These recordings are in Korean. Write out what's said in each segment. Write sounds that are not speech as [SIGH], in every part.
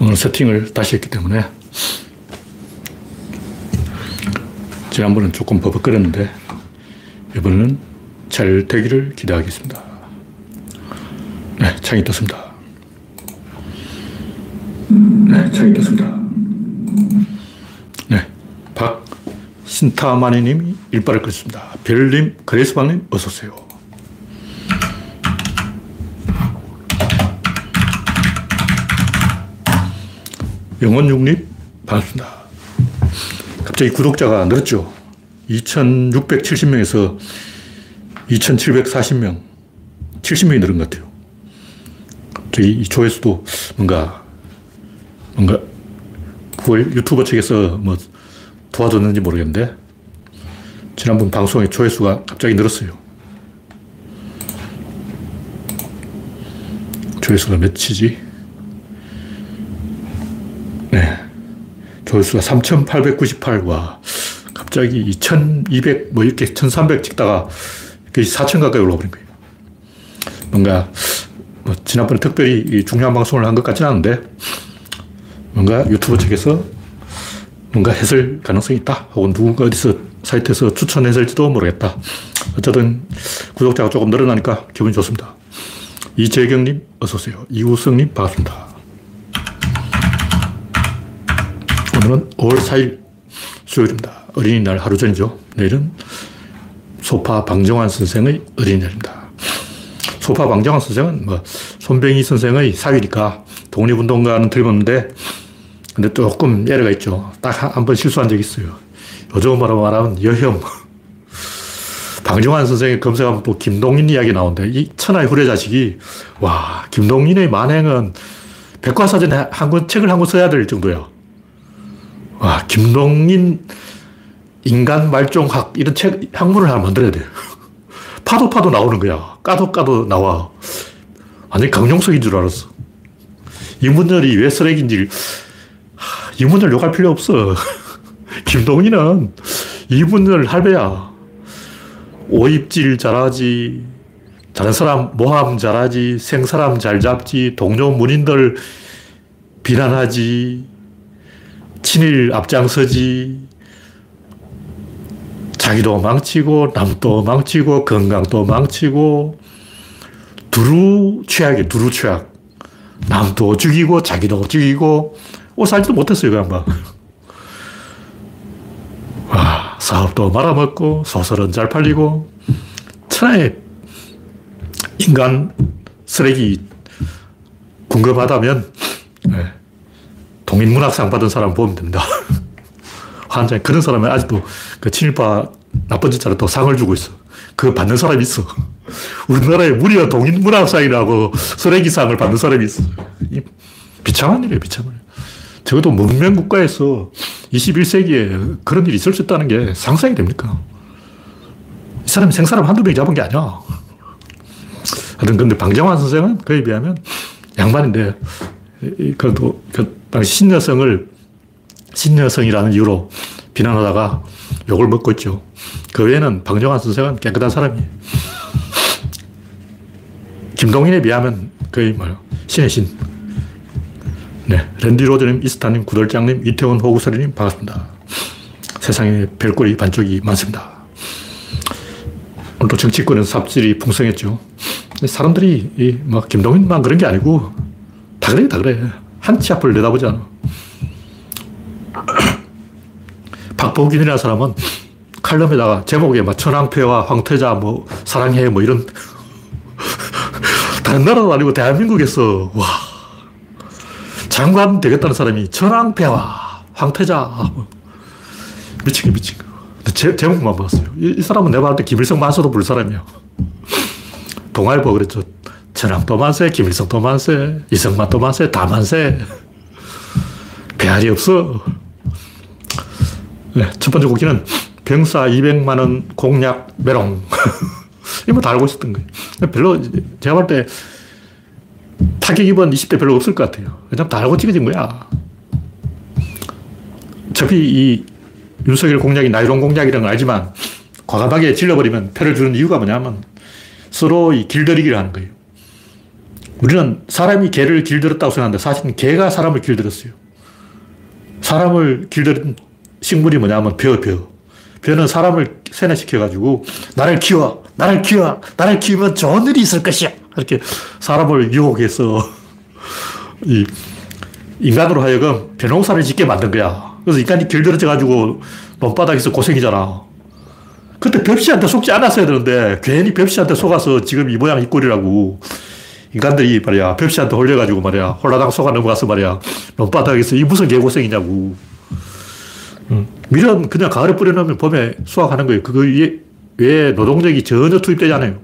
오늘 세팅을 다시 했기 때문에 지난번은 조금 버벅거렸는데 이번에는 잘 되기를 기대하겠습니다. 네, 창이 떴습니다. 네, 창이 떴습니다. 네, 박신타마니님이 일발을 끊습니다. 별님, 그레스방님, 어서오세요. 영원육님, 반갑습니다. 갑자기 구독자가 늘었죠. 2670명에서 2740명, 70명이 늘은 것 같아요. 갑자기 이 조회수도 뭔가, 뭔가, 그걸 유튜버 측에서 뭐 도와줬는지 모르겠는데, 지난번 방송의 조회수가 갑자기 늘었어요. 조회수가 몇이지? 조회수가 3,898. 와. 갑자기 2,200, 뭐 이렇게 1,300 찍다가 4천 가까이 올라버린 거예요. 뭔가, 뭐 지난번에 특별히 중요한 방송을 한 것 같지는 않은데, 뭔가 유튜브 측에서 뭔가 해설 가능성이 있다. 혹은 누군가 어디서 사이트에서 추천했을지도 모르겠다. 어쨌든 구독자가 조금 늘어나니까 기분이 좋습니다. 이재경님, 어서오세요. 이우성님, 반갑습니다. 오늘은 5월 4일 수요일입니다. 어린이날 하루 전이죠. 내일은 소파 방정환 선생의 어린이날입니다. 소파 방정환 선생은 뭐 손병희 선생의 사위니까 독립운동가는 들었는데 근데 조금 예외가 있죠. 딱 한 번 실수한 적이 있어요. 요즘으로 말하면 여혐. [LAUGHS] 방정환 선생이 검색하면 또 김동인 이야기 나오는데 이 천하의 후레 자식이 와 김동인의 만행은 백과사전에 한 권 책을 한 권 써야 될 정도야. 와 김동인 인간 말종학 이런 책 학문을 하나 만들어야 돼. [LAUGHS] 파도 파도 나오는 거야. 까도 까도 나와. 완전 강용석인 줄 알았어. 이문열이 왜 쓰레기인지 이문열 욕할 필요 없어. [LAUGHS] 김동인은 이문열 할배야. 오입질 잘하지. 다른 사람 모함 잘하지. 생사람 잘 잡지. 동료 문인들 비난하지. 친일 앞장서지. 자기도 망치고, 남도 망치고, 건강도 망치고, 두루 최악이 두루 최악. 남도 죽이고, 자기도 죽이고, 옷 살지도 못했어요, 그 양반. [LAUGHS] 와, 사업도 말아먹고, 소설은 잘 팔리고, 천하의 인간 쓰레기 궁금하다면, 네. 동인문학상 받은 사람 보면 됩니다. [LAUGHS] 환장 그런 사람은 아직도 그 친일파 나쁜 짓자로 또 상을 주고 있어. 그 받는 사람이 있어. [LAUGHS] 우리나라에 무려 동인문학상이라고 쓰레기상을 받는 사람이 있어. 비참한 일이에요, 비참한 일. 적어도 문명 국가에서 21세기에 그런 일이 있을 수 있다는 게 상상이 됩니까? 이 사람이 생사람 한두 명이 잡은 게 아니야. 하여튼, 근데 방정환 선생은 그에 비하면 양반인데, 그래도 그 신여성을 신여성이라는 이유로 비난하다가 욕을 먹고 있죠. 그 외에는 방정환 선생은 깨끗한 사람이에요. 김동인에 비하면 거의 뭐 신의 신. 네. 랜디 로저님, 이스타님, 구덜장님, 이태원 호구서리님 반갑습니다. 세상에 별꼴이 반쪽이 많습니다. 오늘도 정치권에서 삽질이 풍성했죠. 사람들이 이, 뭐, 김동인만 그런 게 아니고 다 그래, 다 그래. 한치 앞을 내다보지 않아. [COUGHS] 박보균이라는 사람은 칼럼에다가 제목에 막 천황폐와 황태자 뭐 사랑해 뭐 이런 [LAUGHS] 다른 나라도 아니고 대한민국에서 와 장관 되겠다는 사람이 천황폐와 황태자 미친 게 미친 거. 제, 제목만 봤어요. 이, 이 사람은 내가 볼때 김일성 만세도 부 사람이야. 동아일보 그랬죠. 천황도 만세, 김일성도 만세, 이승만도 만세, 다 만세. 배알이 없어. 네, 첫 번째 곡기는 병사 200만원 공약 메롱. [LAUGHS] 이거 다 알고 있었던 거예요. 별로, 제가 볼 때 타격 입은 20대 별로 없을 것 같아요. 왜냐면 다 알고 찍어진 거야. 어차피 이 윤석열 공약이 나이론 공약이라는 걸 알지만 과감하게 질러버리면 표를 주는 이유가 뭐냐면 서로 이 길들이기를 하는 거예요. 우리는 사람이 개를 길들였다고 생각하는데 사실은 개가 사람을 길들였어요. 사람을 길들인 식물이 뭐냐면 벼, 벼. 벼는 사람을 세뇌시켜가지고 나를 키워, 나를 키워, 나를 키우면 좋은 일이 있을 것이야. 이렇게 사람을 유혹해서 이 인간으로 하여금 벼농사를 짓게 만든 거야. 그래서 인간이 길들여져가지고 논바닥에서 고생이잖아. 그때 벽시한테 속지 않았어야 되는데 괜히 벽시한테 속아서 지금 이 모양 이 꼴이라고 인간들이 말이야 벽시한테 홀려가지고 말이야 홀라당 속아 넘어가서 말이야 논바닥에서 이 무슨 개고생이냐고 밀은 그냥 가을에 뿌려놓으면 봄에 수확하는 거예요. 그거 외에 노동력이 전혀 투입되지 않아요.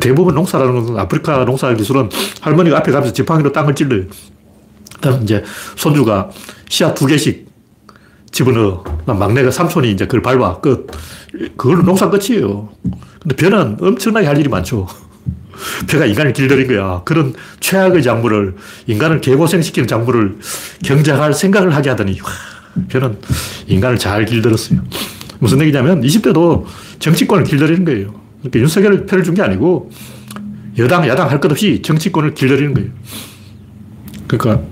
대부분 농사라는 것은 아프리카 농사 기술은 할머니가 앞에 가면서 지팡이로 땅을 찔러요. 그다음 이제 손주가 씨앗 두 개씩 집어넣어. 막내가 삼촌이 이제 그걸 밟아. 끝. 그걸로 농사 끝이에요. 근데 벼는 엄청나게 할 일이 많죠. 벼가 인간을 길들인 거야. 그런 최악의 작물을, 인간을 개고생시키는 작물을 경작할 생각을 하게 하더니, 와, 벼는 인간을 잘 길들였어요. 무슨 얘기냐면 20대도 정치권을 길들이는 거예요. 그러니까 윤석열을 표를 준 게 아니고 여당, 야당 할 것 없이 정치권을 길들이는 거예요. 그러니까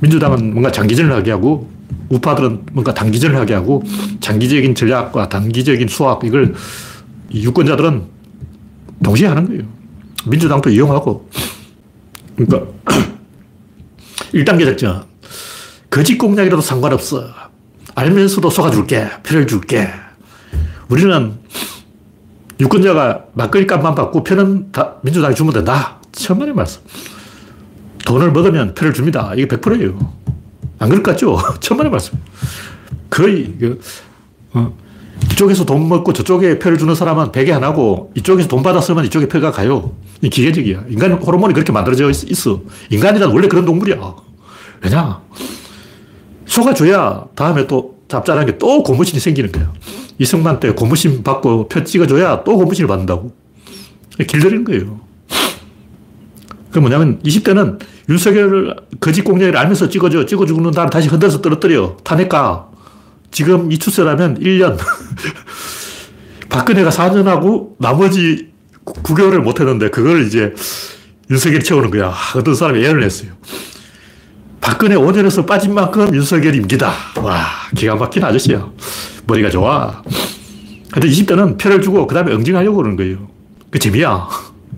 민주당은 뭔가 장기전을 하게 하고 우파들은 뭔가 단기전을 하게 하고 장기적인 전략과 단기적인 수학 이걸 유권자들은 동시에 하는 거예요. 민주당도 이용하고. 그러니까 1단계 작전. 거짓 공약이라도 상관없어. 알면서도 속아줄게. 표를 줄게. 우리는 유권자가 막걸리 값만 받고 표는 다 민주당이 주면 된다. 천만의 말씀. 돈을 먹으면 표를 줍니다. 이게 100%예요. 안 그럴 것 같죠? [LAUGHS] 천만의 말씀. 거의, 그, 어, 이쪽에서 돈 먹고 저쪽에 표를 주는 사람은 베개 안 하고 이쪽에서 돈 받았으면 이쪽에 표가 가요. 이 기계적이야. 인간 호르몬이 그렇게 만들어져 있어. 인간이란 원래 그런 동물이야. 왜냐? 속아줘야 다음에 또 잡잘한 게또 고무신이 생기는 거야. 이승만 때 고무신 받고 표 찍어줘야 또 고무신을 받는다고. 길들이는 거예요. 그 뭐냐면 20대는 윤석열 거짓 공약을 알면서 찍어줘. 찍어 주는 다음 다시 흔들어서 떨어뜨려. 탄핵가. 지금 이 추세라면 1년. [LAUGHS] 박근혜가 4년 하고 나머지 9개월을 못 했는데 그걸 이제 윤석열이 채우는 거야. 어떤 사람이 예언을 했어요. 박근혜 5년에서 빠진 만큼 윤석열 임기다. 와, 기가 막힌 아저씨야. 머리가 좋아. 근데 20대는 표를 주고 그 다음에 응징하려고 그러는 거예요. 그 재미야.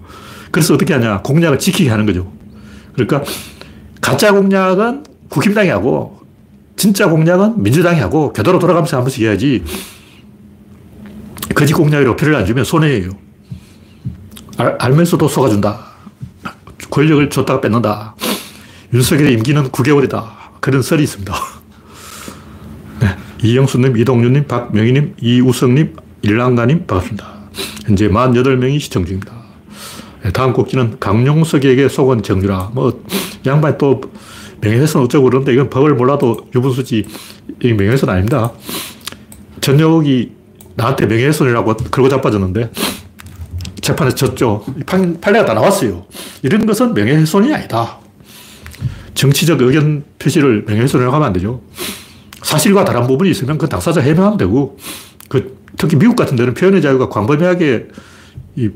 [LAUGHS] 그래서 어떻게 하냐. 공약을 지키게 하는 거죠. 그러니까 가짜 공약은 국힘당이 하고 진짜 공약은 민주당이 하고 궤도로 돌아가면서 한 번씩 해야지 거짓 공약으로 표를 안 주면 손해예요. 알, 알면서도 속아준다. 권력을 줬다가 뺏는다. 윤석열의 임기는 9개월이다. 그런 설이 있습니다. [LAUGHS] 네. 이영수님, 이동윤님, 박명희님, 이우성님, 일랑가님 반갑습니다. 현재 48명이 시청 중입니다. 네, 다음 곡지는 강용석에게 속은 정유라. 뭐, 양반이 또 명예훼손 어쩌고 그러는데 이건 법을 몰라도 유분수지, 이 명예훼손 아닙니다. 전역이 나한테 명예훼손이라고 걸고 자빠졌는데 재판에서 졌죠. 판례가 다 나왔어요. 이런 것은 명예훼손이 아니다. 정치적 의견 표시를 명예훼손이라고 하면 안 되죠. 사실과 다른 부분이 있으면 그 당사자 해명하면 되고, 그 특히 미국 같은 데는 표현의 자유가 광범위하게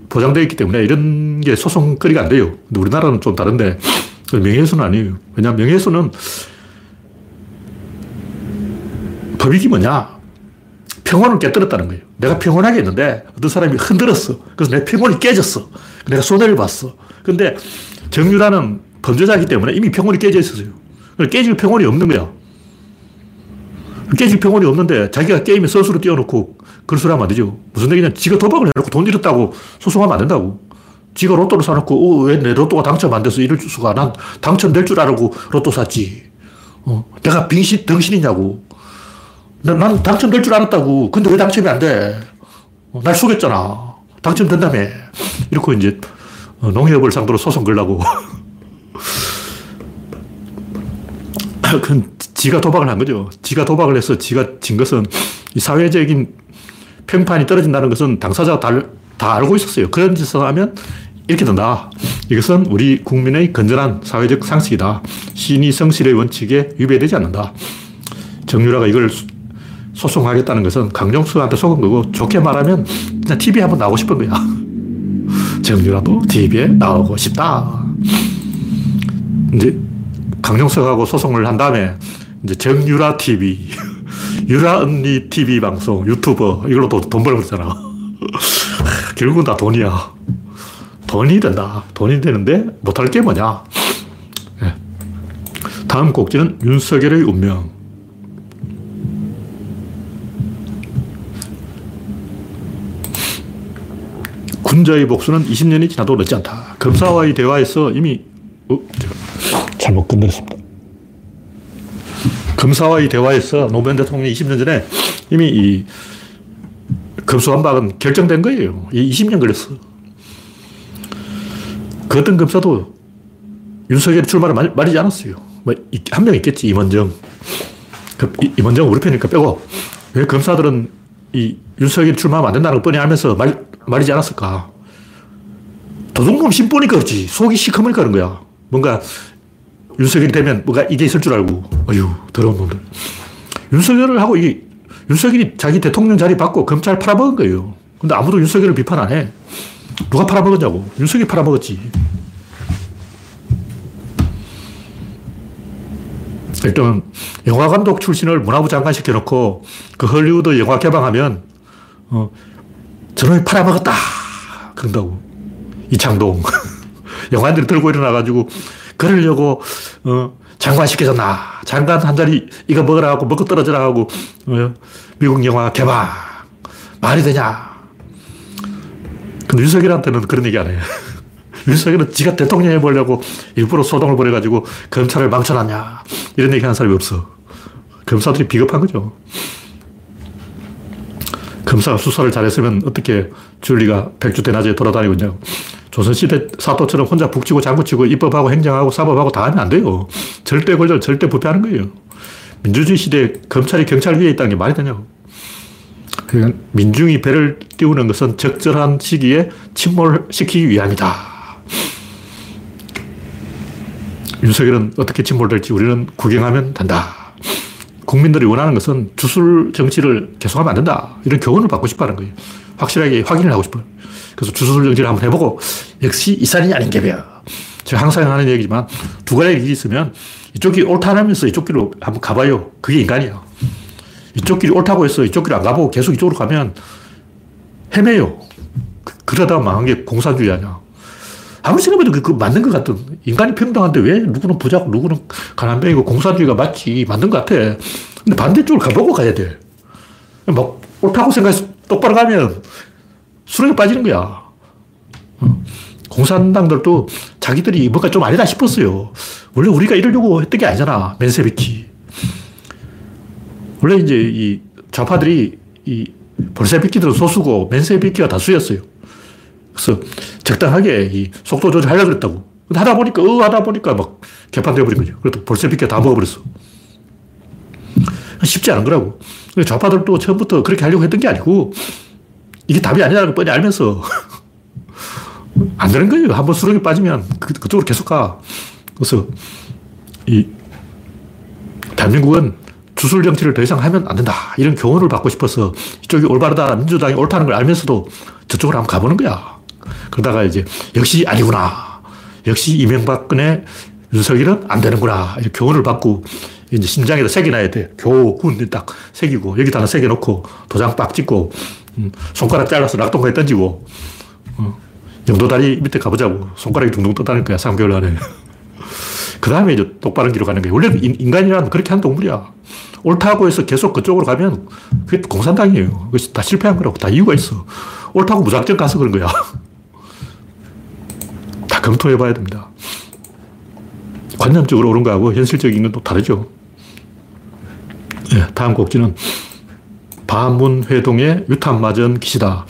보장되어 있기 때문에 이런 게 소송거리가 안 돼요. 근데 우리나라는 좀 다른데, 명예훼손은 아니에요. 왜냐하면 명예훼손은 법익이 뭐냐? 평온을 깨뜨렸다는 거예요. 내가 평온하게 했는데 어떤 사람이 흔들었어. 그래서 내 평온이 깨졌어. 내가 손해를 봤어. 근데 정유라는 범죄자이기 때문에 이미 평온이 깨져 있었어요. 깨질 평온이 없는 거야. 깨질 평온이 없는데 자기가 게임에 선수로 띄워놓고 그런 소리 하면 안 되죠. 무슨 얘기냐. 지가 도박을 해놓고 돈 잃었다고 소송하면 안 된다고. 지가 로또를 사놓고, 어, 왜내 로또가 당첨 안 돼서 이럴 수가. 난 당첨될 줄 알고 로또 샀지. 어, 내가 빙신, 덩신이냐고. 난 당첨될 줄 알았다고. 근데 왜 당첨이 안 돼? 어, 날 속였잖아. 당첨된다며. 이렇게 이제 어, 농협을 상대로 소송 걸라고. [LAUGHS] 그건 지가 도박을 한 거죠. 지가 도박을 해서 지가 진 것은 이 사회적인 평판이 떨어진다는 것은 당사자가 다, 다 알고 있었어요. 그런 짓을 하면 이렇게 된다. 이것은 우리 국민의 건전한 사회적 상식이다. 신의 성실의 원칙에 위배되지 않는다. 정유라가 이걸 소송하겠다는 것은 강정수한테 속은 거고 좋게 말하면 그냥 TV에 한번 나오고 싶은 거야. [LAUGHS] 정유라도 TV에 나오고 싶다. 이제 강용석하고 소송을 한 다음에 이제 정유라 TV, [LAUGHS] 유라 언니 TV 방송, 유튜버, 이걸로 돈, 돈 벌고 있잖아. 결국은 다 돈이야. 돈이 된다. 돈이 되는데 못할 게 뭐냐. 네. 다음 곡지는 윤석열의 운명. 군자의 복수는 20년이 지나도 늦지 않다. 검사와의 대화에서 이미 어, 잘못 건드렸습니다. 검사와의 대화에서 노무현 대통령이 20년 전에 이미 이 검수한박은 결정된 거예요. 20년 걸렸어. 그 어떤 검사도 윤석열이 출마를 말, 말이지 않았어요. 뭐, 한 명 있겠지, 임원정. 그, 임원정 우리 편이니까 빼고. 왜 검사들은 이 윤석열이 출마하면 안 된다는 걸 뻔히 알면서 말, 말이지 않았을까? 도둑놈 심보니까 그렇지. 속이 시커머니까 그런 거야. 뭔가 윤석열이 되면 뭔가 이게 있을 줄 알고. 어휴, 더러운 놈들. 윤석열을 하고 이게 윤석열이 자기 대통령 자리 받고 검찰 팔아먹은 거예요. 근데 아무도 윤석열을 비판 안 해. 누가 팔아먹었냐고. 윤석열이 팔아먹었지. 일단 영화 감독 출신을 문화부 장관 시켜놓고 그 헐리우드 영화 개방하면 어, 저놈이 팔아먹었다 그런다고 이창동 [LAUGHS] 영화인들이 들고 일어나가지고 그러려고 어, 장관 시켜줬나 장관 한 자리 이거 먹으라 하고 먹고 떨어지라 하고 어, 미국 영화 개방 말이 되냐 근데 윤석열한테는 그런 얘기 안 해요 [LAUGHS] 윤석열은 지가 대통령 해보려고 일부러 소동을 벌여가지고 검찰을 망쳐놨냐. 이런 얘기 하는 사람이 없어. 검사들이 비겁한 거죠. 검사가 수사를 잘했으면 어떻게 줄리가 백주 대낮에 돌아다니고 있냐고. 조선시대 사도처럼 혼자 북치고 장구치고 입법하고 행정하고 사법하고 다 하면 안 돼요. 절대 권력 절대 부패하는 거예요. 민주주의 시대에 검찰이 경찰 위에 있다는 게 말이 되냐고. 그러니까 민중이 배를 띄우는 것은 적절한 시기에 침몰시키기 위함이다. 윤석열은 어떻게 침몰될지 우리는 구경하면 된다. 국민들이 원하는 것은 주술 정치를 계속하면 안 된다. 이런 교훈을 받고 싶어 하는 거예요. 확실하게 확인을 하고 싶어요. 그래서 주술 정치를 한번 해보고 역시 이 산이 아닌 게벼. 제가 항상 하는 얘기지만 두 가지 길이 있으면 이쪽 길 옳다면서 이쪽 길로 한번 가봐요. 그게 인간이야. 이쪽 길이 옳다고 해서 이쪽 길을 안 가보고 계속 이쪽으로 가면 헤매요. 그러다가 망한 게 공산주의 아니야. 아무리 생각해도 그, 그 맞는 것 같은. 인간이 평등한데 왜 누구는 부자고 누구는 가난뱅이고 공산주의가 맞지. 맞는 것 같아. 근데 반대쪽을 가보고 가야 돼. 막 옳다고 생각해서 똑바로 가면 수렁에 빠지는 거야. 어? 공산당들도 자기들이 뭔가 좀 아니다 싶었어요. 원래 우리가 이러려고 했던 게 아니잖아. 맨세비키. 원래 이제 이 좌파들이 이 볼세비키들은 소수고 맨세비키가 다수였어요. 그래서 적당하게 이 속도 조절하려고 그랬다고. 하다 보니까, 어, 하다 보니까 막 개판되어 버린 거죠. 그래도 볼세비키 다 먹어버렸어. 쉽지 않은 거라고. 좌파들도 처음부터 그렇게 하려고 했던 게 아니고, 이게 답이 아니라는 걸 뻔히 알면서, [LAUGHS] 안 되는 거예요. 한번 수렁에 빠지면 그, 그쪽으로 계속 가. 그래서, 이, 대한민국은 주술 정치를 더 이상 하면 안 된다. 이런 교훈을 받고 싶어서 이쪽이 올바르다, 민주당이 옳다는 걸 알면서도 저쪽으로 한번 가보는 거야. 그러다가 이제 역시 아니구나. 역시 이명박근혜 윤석열은 안 되는구나. 이렇게 교훈을 받고 이제 심장에다 새겨놔야 돼. 교훈 딱 새기고 여기다 하나 새겨놓고 도장 빡 찍고 음, 손가락 잘라서 낙동강에 던지고 어, 영도다리 밑에 가보자고. 손가락이 둥둥 떠다닐 거야. 3개월 안에. 그 다음에 이제 똑바른 길로 가는 거야. 원래 인간이란 그렇게 하는 동물이야. 옳다고 해서 계속 그쪽으로 가면 그게 공산당이에요. 그것이 다 실패한 거라고. 다 이유가 있어. 옳다고 무작정 가서 그런 거야. 다 검토해 봐야 됩니다. 관념적으로 옳은 거하고 현실적인 건 또 다르죠. 네, 다음 곡지는 반문회동의 유탄마전 기시다.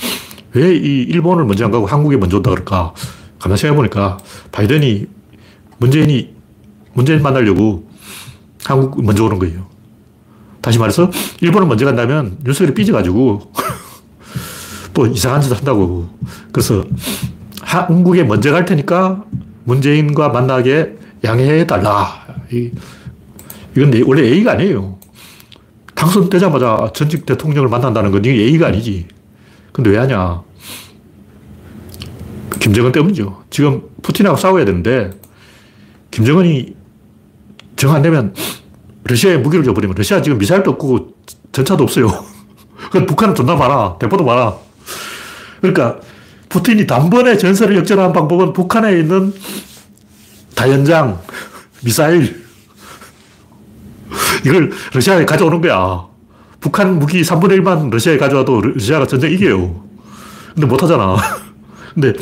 왜 이 일본을 먼저 안 가고 한국에 먼저 온다 그럴까? 가만 생각해보니까 바이든이 문재인이 문재인 만나려고 한국 먼저 오는 거예요. 다시 말해서 일본을 먼저 간다면 윤석열이 삐져가지고 또 [LAUGHS] 이상한 짓 한다고. 그래서 한국에 먼저 갈 테니까 문재인과 만나게 양해해달라. 이건 원래 예의가 아니에요. 당선되자마자 전직 대통령을 만난다는 건 이게 예의가 아니지. 근데 왜 하냐. 김정은 때문이죠. 지금 푸틴하고 싸워야 되는데 김정은이 정 안 되면 러시아에 무기를 줘버리면 러시아 지금 미사일도 없고 전차도 없어요. [LAUGHS] 북한은 존나 많아. 대포도 많아. 그러니까 푸틴이 단번에 전설을 역전하는 방법은 북한에 있는 다연장, 미사일, 이걸 러시아에 가져오는 거야. 북한 무기 3분의 1만 러시아에 가져와도 러시아가 전쟁 이겨요. 근데 못하잖아. [LAUGHS] 근데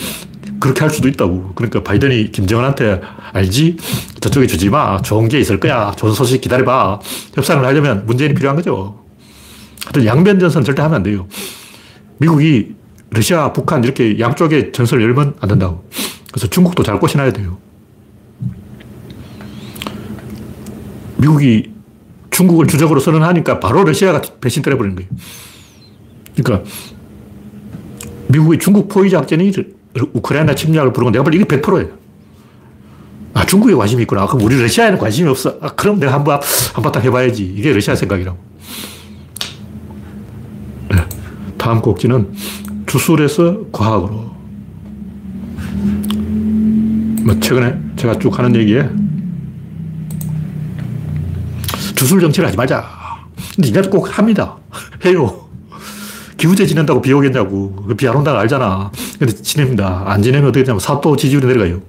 그렇게 할 수도 있다고. 그러니까 바이든이 김정은한테 알지? 저쪽에 주지 마. 좋은 게 있을 거야. 좋은 소식 기다려봐. 협상을 하려면 문재인이 필요한 거죠. 하여튼 양변 전선 절대 하면 안 돼요. 미국이 러시아, 북한 이렇게 양쪽에 전선을 열면 안 된다고. 그래서 중국도 잘 꼬셔놔야 돼요. 미국이 중국을 주적으로 선언하니까 바로 러시아가 배신 때려버리는 거예요. 그러니까 미국의 중국 포위 작전이 우크라이나 침략을 부르고 내가 볼 이게 100%예요. 아, 중국에 관심이 있구나. 그럼 우리 러시아에는 관심이 없어. 아, 그럼 내가 한번, 한바탕 해봐야지. 이게 러시아 생각이라고. 네. 다음 꼭지는 주술에서 과학으로. 뭐, 최근에 제가 쭉 하는 얘기에 주술 정치를 하지 말자. 근데 이제 꼭 합니다. [LAUGHS] 해요. 기후제 지낸다고 비 오겠냐고. 그 비안 온다고 알잖아. 근데 지냅니다. 안 지내면 어떻게 되냐면 사또 지지율이 내려가요.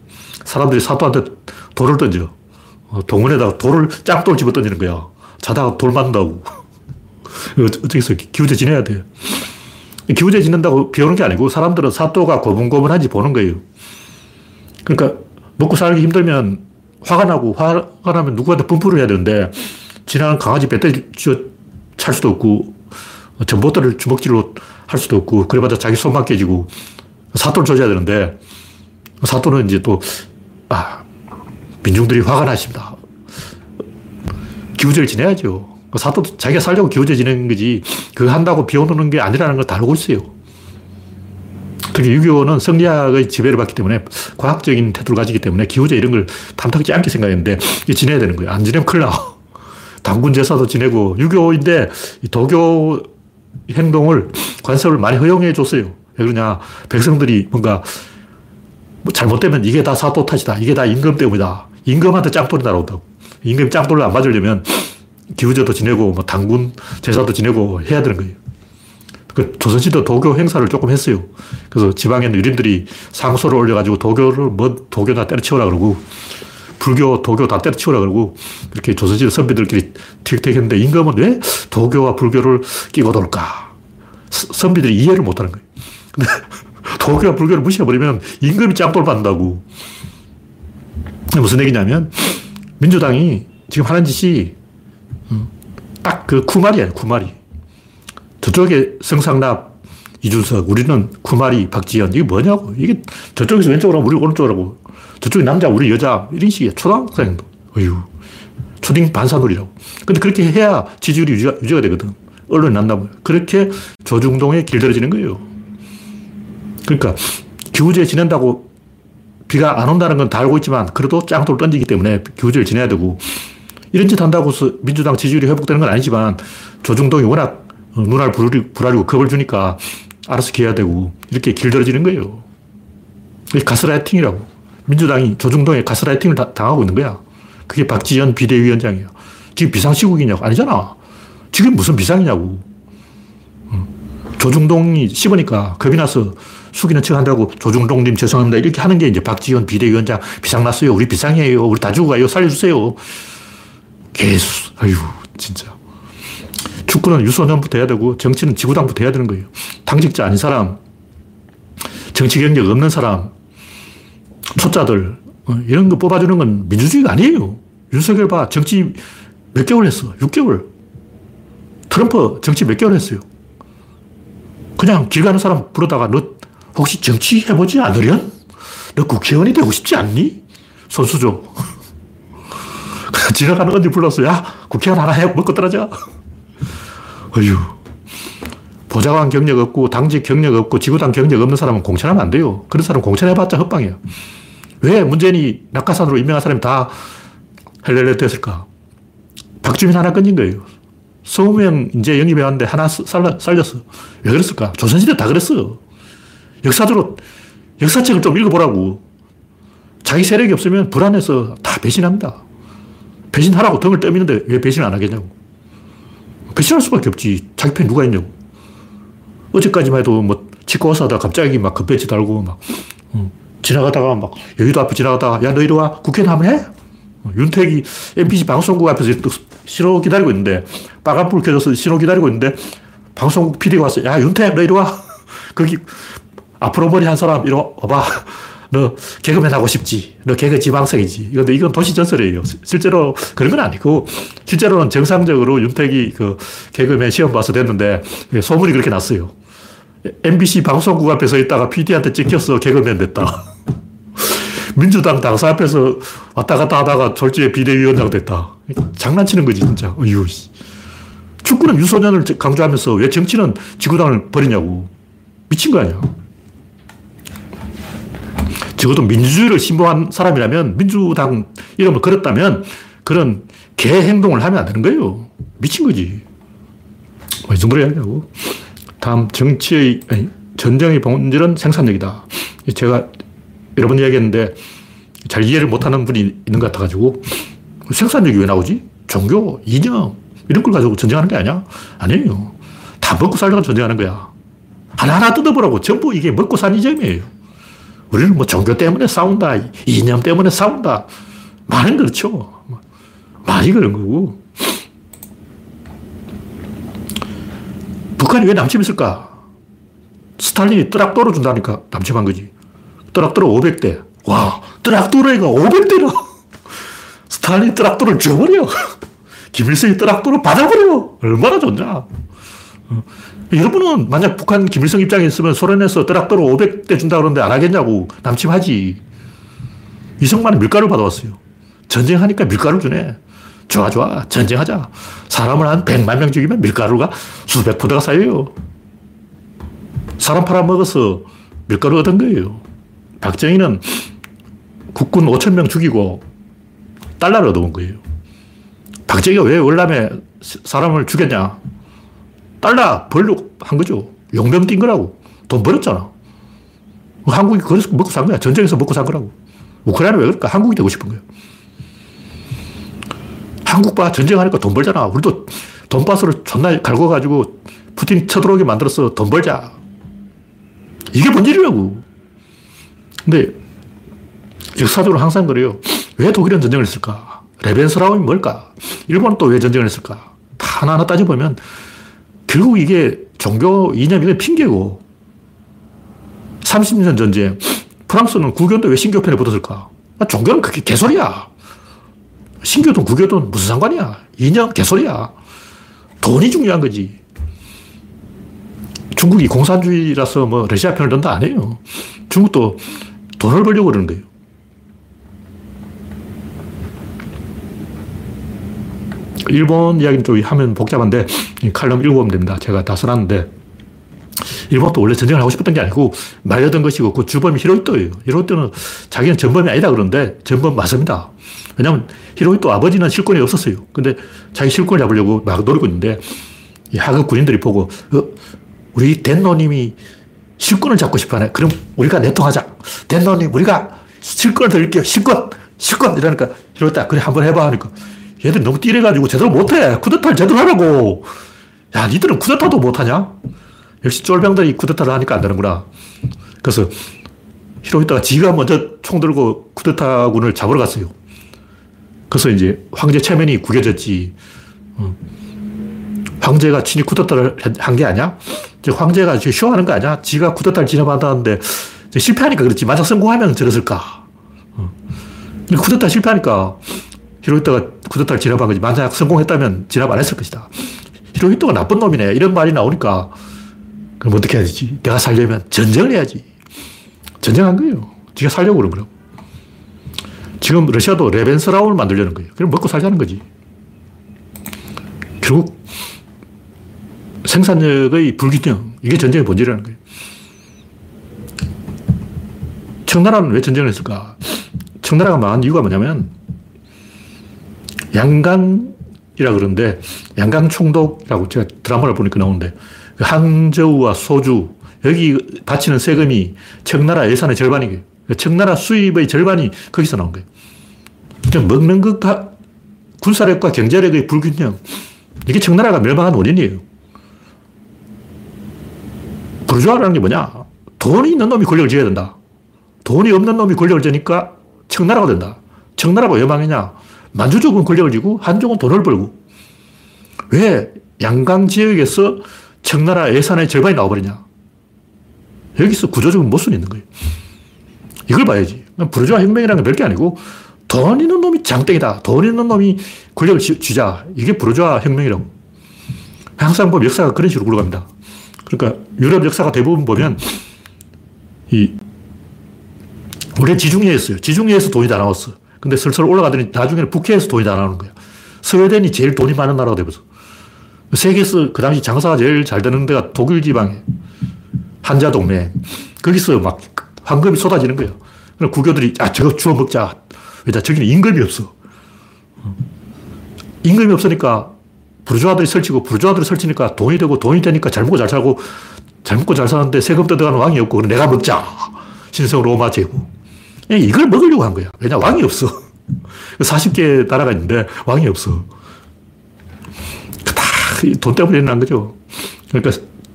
사람들이 사또한테 돌을 던져. 어, 동원에다가 돌을, 짱돌 집어 던지는 거야. 자다가 돌 맞는다고. [LAUGHS] 어떻겠어. 기후제 지내야 돼. 기후제 지낸다고 비 오는 게 아니고 사람들은 사또가 고분고분한지 보는 거예요. 그러니까 먹고 살기 힘들면 화가 나고 화가 나면 누구한테 분풀을 해야 되는데 지나가는 강아지 배터리 찰 수도 없고 전봇대를 주먹질로 할 수도 없고 그래봤자 자기 손만 깨지고 사또를 조져야 되는데 사또는 이제 또 아, 민중들이 화가 나십니다. 기우제를 지내야죠. 사또 자기가 살려고 기우제 지내는 거지 그거 한다고 비오는 게 아니라는 걸 다 알고 있어요. 특히 유교는 성리학의 지배를 받기 때문에 과학적인 태도를 가지기 때문에 기후제 이런 걸 탐탁지 않게 생각했는데 이게 지내야 되는 거예요. 안 지내면 큰일 나. [LAUGHS] 당군 제사도 지내고 유교인데 도교 행동을 관습을 많이 허용해 줬어요. 왜 그러냐. 백성들이 뭔가 뭐 잘못되면 이게 다 사또 탓이다. 이게 다 임금 때문이다. 임금한테 짱돌이 날아온다고. 임금이 짱돌을 안 맞으려면 기후제도 지내고 뭐 당군 제사도 지내고 해야 되는 거예요. 그 조선시대 도교 행사를 조금 했어요. 그래서 지방에는 유림들이 상소를 올려가지고 도교를 뭐 도교나 때려치우라 그러고 불교, 도교 다 때려치우라 그러고 이렇게 조선시대 선비들끼리 틱틱 했는데 임금은 왜 도교와 불교를 끼고 돌까? 선비들이 이해를 못하는 거예요. 근데 [LAUGHS] 도교와 불교를 무시해버리면 임금이 짱돌 받는다고. 무슨 얘기냐면 민주당이 지금 하는 짓이 음, 딱 그 쿠말이야, 쿠말이. 저쪽에 성상납, 이준석, 우리는 쿠마리, 박지현. 이게 뭐냐고. 이게 저쪽에서 왼쪽으로 하면 우리 오른쪽으로 하고. 저쪽이 남자, 우리 여자. 이런 식이야. 초등학생도. 어휴. 초딩 반사놀이라고. 근데 그렇게 해야 지지율이 유지가, 유지가 되거든. 언론이 난다고. 그렇게 조중동에 길들여지는 거예요. 그러니까 기후제 지낸다고 비가 안 온다는 건 다 알고 있지만 그래도 짱돌 던지기 때문에 기후제를 지내야 되고 이런 짓 한다고 해서 민주당 지지율이 회복되는 건 아니지만 조중동이 워낙 눈알 부라리고 겁을 주니까 알아서 기해야 되고 이렇게 길들여지는 거예요. 가스라이팅이라고. 민주당이 조중동에 가스라이팅을 다, 당하고 있는 거야. 그게 박지원 비대위원장이야. 지금 비상시국이냐고. 아니잖아. 지금 무슨 비상이냐고. 조중동이 씹으니까 겁이 나서 숙이는 척 한다고 조중동님 죄송합니다. 이렇게 하는 게 이제 박지원 비대위원장 비상났어요. 우리 비상이에요. 우리 다 죽어가요. 살려주세요. 개수. 아유, 진짜. 축구는 유소년부터 해야 되고 정치는 지구당부터 해야 되는 거예요. 당직자 아닌 사람, 정치 경력 없는 사람, 초짜들, 어, 이런 거 뽑아주는 건 민주주의가 아니에요. 윤석열 봐. 정치 몇 개월 했어? 6개월. 트럼프 정치 몇 개월 했어요? 그냥 길 가는 사람 부르다가 너 혹시 정치 해보지 않으련? 너 국회의원이 되고 싶지 않니? 손수조. [LAUGHS] 지나가는 언니 불렀어. 야, 국회의원 하나 해. 먹고 떨어져. 어휴. 보좌관 경력 없고, 당직 경력 없고, 지구당 경력 없는 사람은 공천하면 안 돼요. 그런 사람 공천해봤자 헛방이에요. 왜 문재인이 낙하산으로 임명한 사람이 다 헬렐레 됐을까? 박주민 하나 끊긴 거예요. 20명 이제 영입해 왔는데 하나 살라, 살렸어. 왜 그랬을까? 조선시대 다 그랬어. 역사적으로, 역사책을 좀 읽어보라고. 자기 세력이 없으면 불안해서 다 배신합니다. 배신하라고 등을 떠미는데 왜 배신 안 하겠냐고. 배신할 수밖에 없지. 자기 편 누가 있냐고. 어제까지만 해도 뭐 치과사 하다 갑자기 막 급배지 달고 막 어, 지나가다가 막 여의도 앞에 지나가다가 야 너 이리 와 국회는 한번 해? 어, 윤택이 MBC 방송국 앞에서 신호 기다리고 있는데 빨간불 켜져서 신호 기다리고 있는데 방송국 PD가 왔어. 야 윤택 너 이리 와. [LAUGHS] 거기 앞으로 머리 한 사람 이리 와봐. 너 개그맨 하고 싶지. 너 개그 지방생이지. 근데 이건 도시 전설이에요. 실제로 그런 건 아니고, 실제로는 정상적으로 윤택이 그 개그맨 시험 봐서 됐는데, 소문이 그렇게 났어요. MBC 방송국 앞에 서 있다가 PD한테 찍혀서 개그맨 됐다. [LAUGHS] 민주당 당사 앞에서 왔다 갔다 하다가 졸지에 비대위원장 됐다. 장난치는 거지, 진짜. 어휴. 축구는 유소년을 강조하면서 왜 정치는 지구당을 버리냐고. 미친 거 아니야. 적어도 민주주의를 신봉한 사람이라면 민주당 이름을 걸었다면 그런 개 행동을 하면 안 되는 거예요. 미친 거지. 뭐 이 정도로 이야기하고. 다음 정치의, 아니, 전쟁의 본질은 생산력이다. 제가 여러 번 이야기했는데 잘 이해를 못하는 분이 있는 것 같아가지고 생산력이 왜 나오지? 종교, 이념 이런 걸 가지고 전쟁하는 게 아니야? 아니에요. 다 먹고 살려고 전쟁하는 거야. 하나하나 뜯어보라고 전부 이게 먹고 산 이점이에요. 우리는 뭐 종교 때문에 싸운다. 이념 때문에 싸운다. 말은 그렇죠. 말이 그런 거고. 북한이 왜 남침했을까? 스탈린이 뜨락도로 준다니까 남침한 거지. 뜨락도로 500대. 와, 뜨락도로가 500대라. [LAUGHS] 스탈린이 뜨락도를 줘버려. [LAUGHS] 김일성이 뜨락도로 받아버려. 얼마나 좋냐. 여러분은 만약 북한 김일성 입장에 있으면 소련에서 뜨락도로 500대 준다 그러는데 안 하겠냐고 남침하지. 이승만은 밀가루 받아왔어요. 전쟁하니까 밀가루 주네. 좋아, 좋아. 전쟁하자. 사람을 한 100만 명 죽이면 밀가루가 수백 포대가 쌓여요. 사람 팔아먹어서 밀가루 얻은 거예요. 박정희는 국군 5천 명 죽이고 달러를 얻어온 거예요. 박정희가 왜 월남에 사람을 죽였냐? 달러 벌려고 한 거죠. 용병 뛴 거라고. 돈 벌었잖아. 한국이 그래서 먹고 산 거야. 전쟁에서 먹고 산 거라고. 우크라이나 왜 그럴까? 한국이 되고 싶은 거야. 한국 봐. 전쟁하니까 돈 벌잖아. 우리도 돈바스를 존나 갈궈가지고 푸틴 쳐들어오게 만들어서 돈 벌자. 이게 본질이라고. 근데 역사적으로 항상 그래요. 왜 독일은 전쟁을 했을까? 레벤스라움이 뭘까? 일본은 또 왜 전쟁을 했을까? 다 하나하나 따져보면 결국 이게 종교 이념 이건 핑계고 30년 전쟁 프랑스는 구교도 왜 신교 편에 붙었을까? 아, 종교는 그게 개소리야. 신교든 구교든 무슨 상관이야. 이념 개소리야. 돈이 중요한 거지. 중국이 공산주의라서 뭐 러시아 편을 든다 안 해요. 중국도 돈을 벌려고 그러는 거예요. 일본 이야기는 좀 하면 복잡한데 칼럼 읽어보면 됩니다. 제가 다 써놨는데 일본도 원래 전쟁을 하고 싶었던 게 아니고 말려던 것이고 그 주범이 히로히토예요. 히로히토는 자기는 전범이 아니다 그러는데 전범 맞습니다. 왜냐하면 히로히토 아버지는 실권이 없었어요. 근데 자기 실권을 잡으려고 막 노리고 있는데 이 하급 군인들이 보고 어, 우리 덴노님이 실권을 잡고 싶어하네. 그럼 우리가 내통하자. 덴노님 우리가 실권을 드릴게요. 실권! 실권! 이러니까 히로히토 그래 한번 해봐 하니까 얘들 너무 띠래가지고 제대로 못해. 쿠데타를 제대로 하라고. 야, 니들은 쿠데타도 못하냐? 역시 쫄병들이 쿠데타를 하니까 안 되는구나. 그래서 히로히토가 지가 먼저 총 들고 쿠데타군을 잡으러 갔어요. 그래서 이제 황제 체면이 구겨졌지. 어. 황제가 친히 쿠데타를 한 게 아니야? 황제가 지금 쇼하는 거 아니야? 지가 쿠데타를 진압한다는데 실패하니까 그렇지. 만약 성공하면 저랬을까? 어. 쿠데타 실패하니까 히로히토가 쿠데타를 진압한 거지. 만약 성공했다면 진압 안 했을 것이다. 히로히토가 나쁜 놈이네. 이런 말이 나오니까 그럼 어떻게 해야 되지? 내가 살려면 전쟁을 해야지. 전쟁한 거예요. 지가 살려고 그런 거라고. 지금 러시아도 레벤스라움을 만들려는 거예요. 그럼 먹고 살자는 거지. 결국 생산력의 불균형, 이게 전쟁의 본질이라는 거예요. 청나라는 왜 전쟁을 했을까? 청나라가 망한 이유가 뭐냐면 양강이라 그러는데 양강 총독이라고 제가 드라마를 보니까 나오는데 그 항저우와 소주 여기 바치는 세금이 청나라 예산의 절반이에요. 청나라 수입의 절반이 거기서 나온 거예요. 먹는 것과 군사력과 경제력의 불균형. 이게 청나라가 멸망한 원인이에요. 부르주아라는 게 뭐냐? 돈이 있는 놈이 권력을 쥐어야 된다. 돈이 없는 놈이 권력을 쥐니까 청나라가 된다. 청나라가 왜 망했냐? 만주족은 권력을 쥐고 한족은 돈을 벌고. 왜 양강 지역에서 청나라 예산의 절반이 나와버리냐? 여기서 구조적인 모순이 있는 거예요. 이걸 봐야지. 부르주아 혁명이라는 게 별게 아니고 돈 있는 놈이 장땡이다. 돈 있는 놈이 권력을 쥐자. 이게 부르주아 혁명이라고. 항상 보면 역사가 그런 식으로 굴러갑니다. 그러니까 유럽 역사가 대부분 보면 이 원래 지중해였어요. 지중해에서 돈이 다 나왔어. 근데 슬슬 올라가더니 나중에는 북해에서 돈이 다 나오는 거야. 스웨덴이 제일 돈이 많은 나라가 되면서. 세계에서 그 당시 장사가 제일 잘 되는 데가 독일 지방에 한자 동맹. 거기서 막 황금이 쏟아지는 거예요. 그럼 국교들이 아 저거 주워 먹자. 왜냐 저기는 임금이 없어. 임금이 없으니까 부르주아들이 설치고 부르주아들이 설치니까 돈이 되고 돈이 되니까 잘 먹고 잘 살고 잘 먹고 잘 사는데 세금 뜯어가는 왕이 없고 그럼 내가 먹자. 신성 로마 제국. 이걸 먹으려고 한 거야. 왜냐 왕이 없어. [LAUGHS] 40개 나라가 있는데 왕이 없어. 다 돈 때문에 일어난 거죠. 그러니까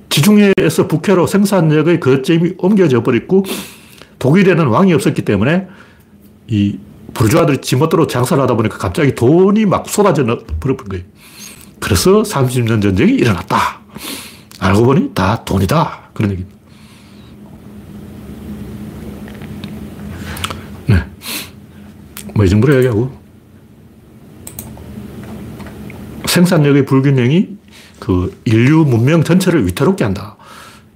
지중해에서 북해로 생산력의 거점이 옮겨져 버렸고 독일에는 왕이 없었기 때문에 이 부르주아들이 지멋대로 장사를 하다 보니까 갑자기 돈이 막 쏟아져 버린 거예요. 그래서 30년 전쟁이 일어났다. 알고 보니 다 돈이다. 그런 얘기입니다. 뭐 이 정도로 이야기하고. 생산력의 불균형이 그 인류 문명 전체를 위태롭게 한다.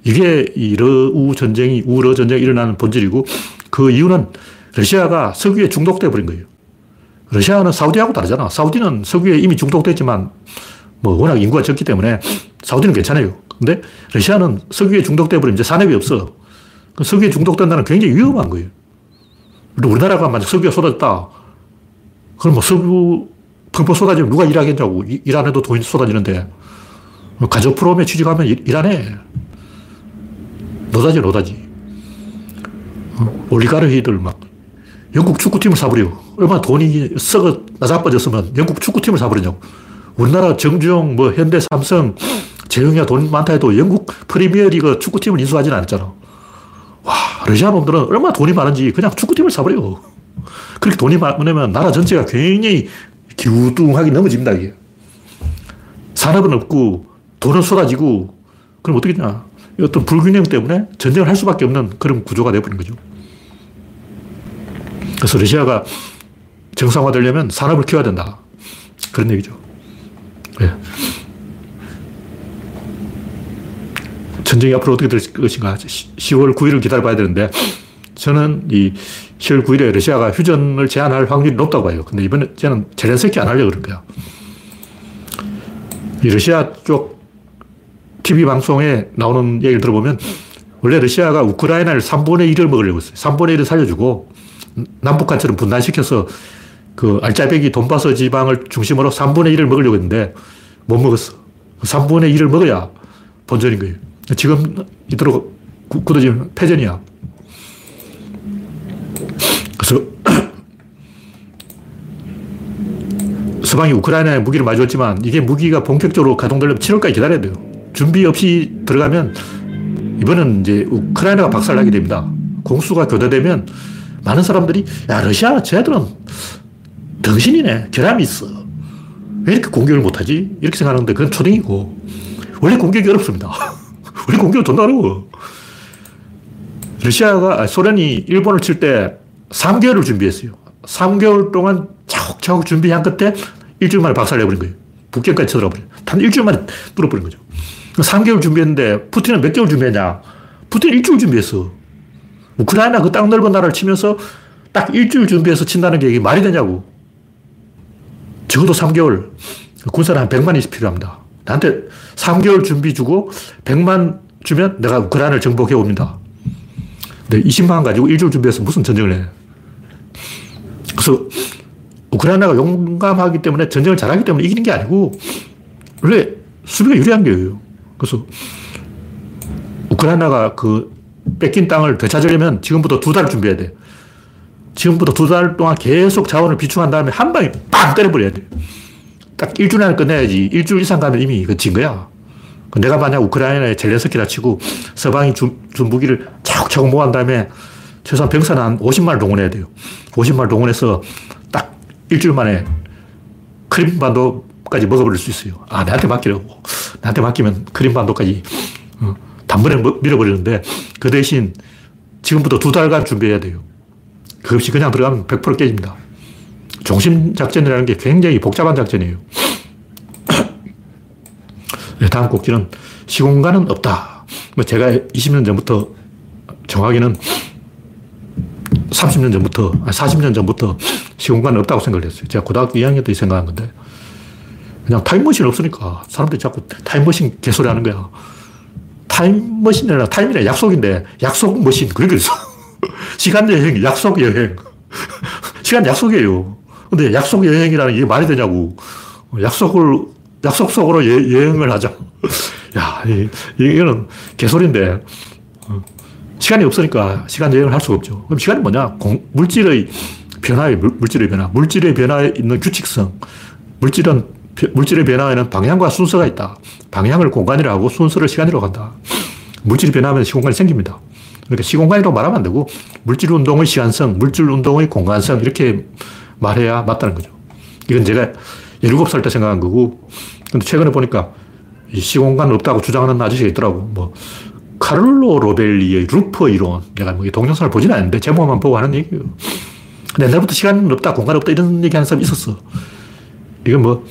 이게 이 러우 전쟁이, 우러 전쟁이 일어나는 본질이고 그 이유는 러시아가 석유에 중독돼 버린 거예요. 러시아는 사우디하고 다르잖아. 사우디는 석유에 이미 중독됐지만 뭐 워낙 인구가 적기 때문에 사우디는 괜찮아요. 근데 러시아는 석유에 중독돼 버리면 이제 산업이 없어. 그 석유에 중독된다는 굉장히 위험한 거예요. 우리나라가 만약 석유가 쏟아졌다. 그럼 뭐 석유 펑펑 쏟아지면 누가 일하겠냐고. 일 안 해도 돈이 쏟아지는데. 가족 프로그램에 취직하면 일 안 해. 노다지, 노다지. 어, 올리가르히들 막 영국 축구팀을 사버려. 얼마나 돈이 썩어 나자빠졌으면 영국 축구팀을 사버리냐고. 우리나라 정주영, 뭐 현대 삼성, 재영이가 돈 많다 해도 영국 프리미어리그 축구팀을 인수하지는 않았잖아. 와, 러시아 놈들은 얼마나 돈이 많은지 그냥 축구팀을 사버려. 그렇게 돈이 많으면 나라 전체가 굉장히 기우뚱하게 넘어집니다, 이게. 산업은 없고, 돈은 쏟아지고, 그럼 어떻게 되냐. 어떤 불균형 때문에 전쟁을 할 수밖에 없는 그런 구조가 되어버린 거죠. 그래서 러시아가 정상화되려면 산업을 키워야 된다. 그런 얘기죠. 네. 전쟁이 앞으로 어떻게 될 것인가. 10월 9일을 기다려봐야 되는데, 저는 이 10월 9일에 러시아가 휴전을 제한할 확률이 높다고 봐요. 근데 이번에 저는 제렌스키 안 하려고 그럴 거야. 이 러시아 쪽 TV 방송에 나오는 얘기를 들어보면 원래 러시아가 우크라이나를 3분의 1을 먹으려고 했어요. 3분의 1을 살려주고 남북한처럼 분단시켜서 그 알짜배기 돈바스 지방을 중심으로 3분의 1을 먹으려고 했는데 못 먹었어. 3분의 1을 먹어야 본전인 거예요. 지금 이대로 굳어지면 패전이야. 그래서 [COUGHS] 서방이 우크라이나에 무기를 많이 줬지만 이게 무기가 본격적으로 가동되려면 7월까지 기다려야 돼요. 준비 없이 들어가면 이번은 이제 우크라이나가 박살나게 됩니다. 공수가 교대되면 많은 사람들이 야 러시아 쟤들은 덩신이네 결함이 있어 왜 이렇게 공격을 못하지 이렇게 생각하는데 그건 초딩이고 원래 공격이 어렵습니다 [LAUGHS] 원래 공격은 존나 어려워 러시아가 소련이 일본을 칠 때 3개월을 준비했어요 3개월 동안 차곡차곡 준비한 끝에 일주일 만에 박살내버린 거예요 북경까지 쳐들어 버려요 단 일주일 만에 뚫어버린 거죠 3개월 준비했는데 푸틴은 몇 개월 준비했냐 푸틴 일주일 준비했어 우크라이나 그 땅 넓은 나라를 치면서 딱 일주일 준비해서 친다는 게 이게 말이 되냐고. 적어도 3개월. 군사는 한 100만이 필요합니다. 나한테 3개월 준비 주고 100만 주면 내가 우크라이나를 정복해 옵니다. 근데 20만 가지고 일주일 준비해서 무슨 전쟁을 해. 그래서 우크라이나가 용감하기 때문에 전쟁을 잘하기 때문에 이기는 게 아니고 원래 수비가 유리한 거예요. 그래서 우크라이나가 그 뺏긴 땅을 되찾으려면 지금부터 두 달 준비해야 돼. 지금부터 두 달 동안 계속 자원을 비축한 다음에 한 방에 빵 때려버려야 돼. 딱 일주일 안에 끝내야지. 일주일 이상 가면 이미 그진 거야. 그 내가 만약 우크라이나에 젤렌스키라 치고 서방이 준, 준 무기를 차곡차곡 모은 다음에 최소한 병사는 한 50만을 동원해야 돼요. 50만을 동원해서 딱 일주일 만에 크림반도까지 먹어버릴 수 있어요. 아, 나한테 맡기라고. 나한테 맡기면 크림반도까지 어, 단번에 밀어버리는데 그 대신 지금부터 두 달간 준비해야 돼요. 그 없이 그냥 들어가면 100% 깨집니다. 중심 작전이라는 게 굉장히 복잡한 작전이에요. 네, 다음 꼭지는 시공간은 없다. 뭐 제가 20년 전부터 정확히는 30년 전부터, 40년 전부터 시공간은 없다고 생각을 했어요. 제가 고등학교 2학년 때 생각한 건데, 그냥 타임머신 없으니까 사람들이 자꾸 타임머신 개소리 하는 거야. 타임머신이라 타임이라 약속인데, 약속머신, 그런 게 있어. 시간 여행, 약속 여행. [LAUGHS] 시간 약속이에요. 근데 약속 여행이라는 게 말이 되냐고. 약속을, 약속 속으로 여, 행을 하자. [LAUGHS] 야, 이, 이거는 개소리인데. 어, 시간이 없으니까 시간 여행을 할 수가 없죠. 그럼 시간이 뭐냐? 공, 물질의 변화에 물질의 변화. 물질의 변화에 있는 규칙성. 물질은, 물질의 변화에는 방향과 순서가 있다. 방향을 공간이라고 순서를 시간이라고 한다. 물질이 변하면 시공간이 생깁니다. 그러니까 시공간이라고 말하면 안 되고 물질 운동의 시간성, 물질 운동의 공간성 이렇게 말해야 맞다는 거죠. 이건 제가 17살 때 생각한 거고 근데 최근에 보니까 시공간 없다고 주장하는 아저씨가 있더라고. 뭐 카를로 로벨리의 루퍼 이론. 내가 뭐 동영상을 보지는 않는데 제목만 보고 하는 얘기예요. 근데 옛날부터 시간 없다, 공간 없다 이런 얘기 하는 사람이 있었어. 이건 뭐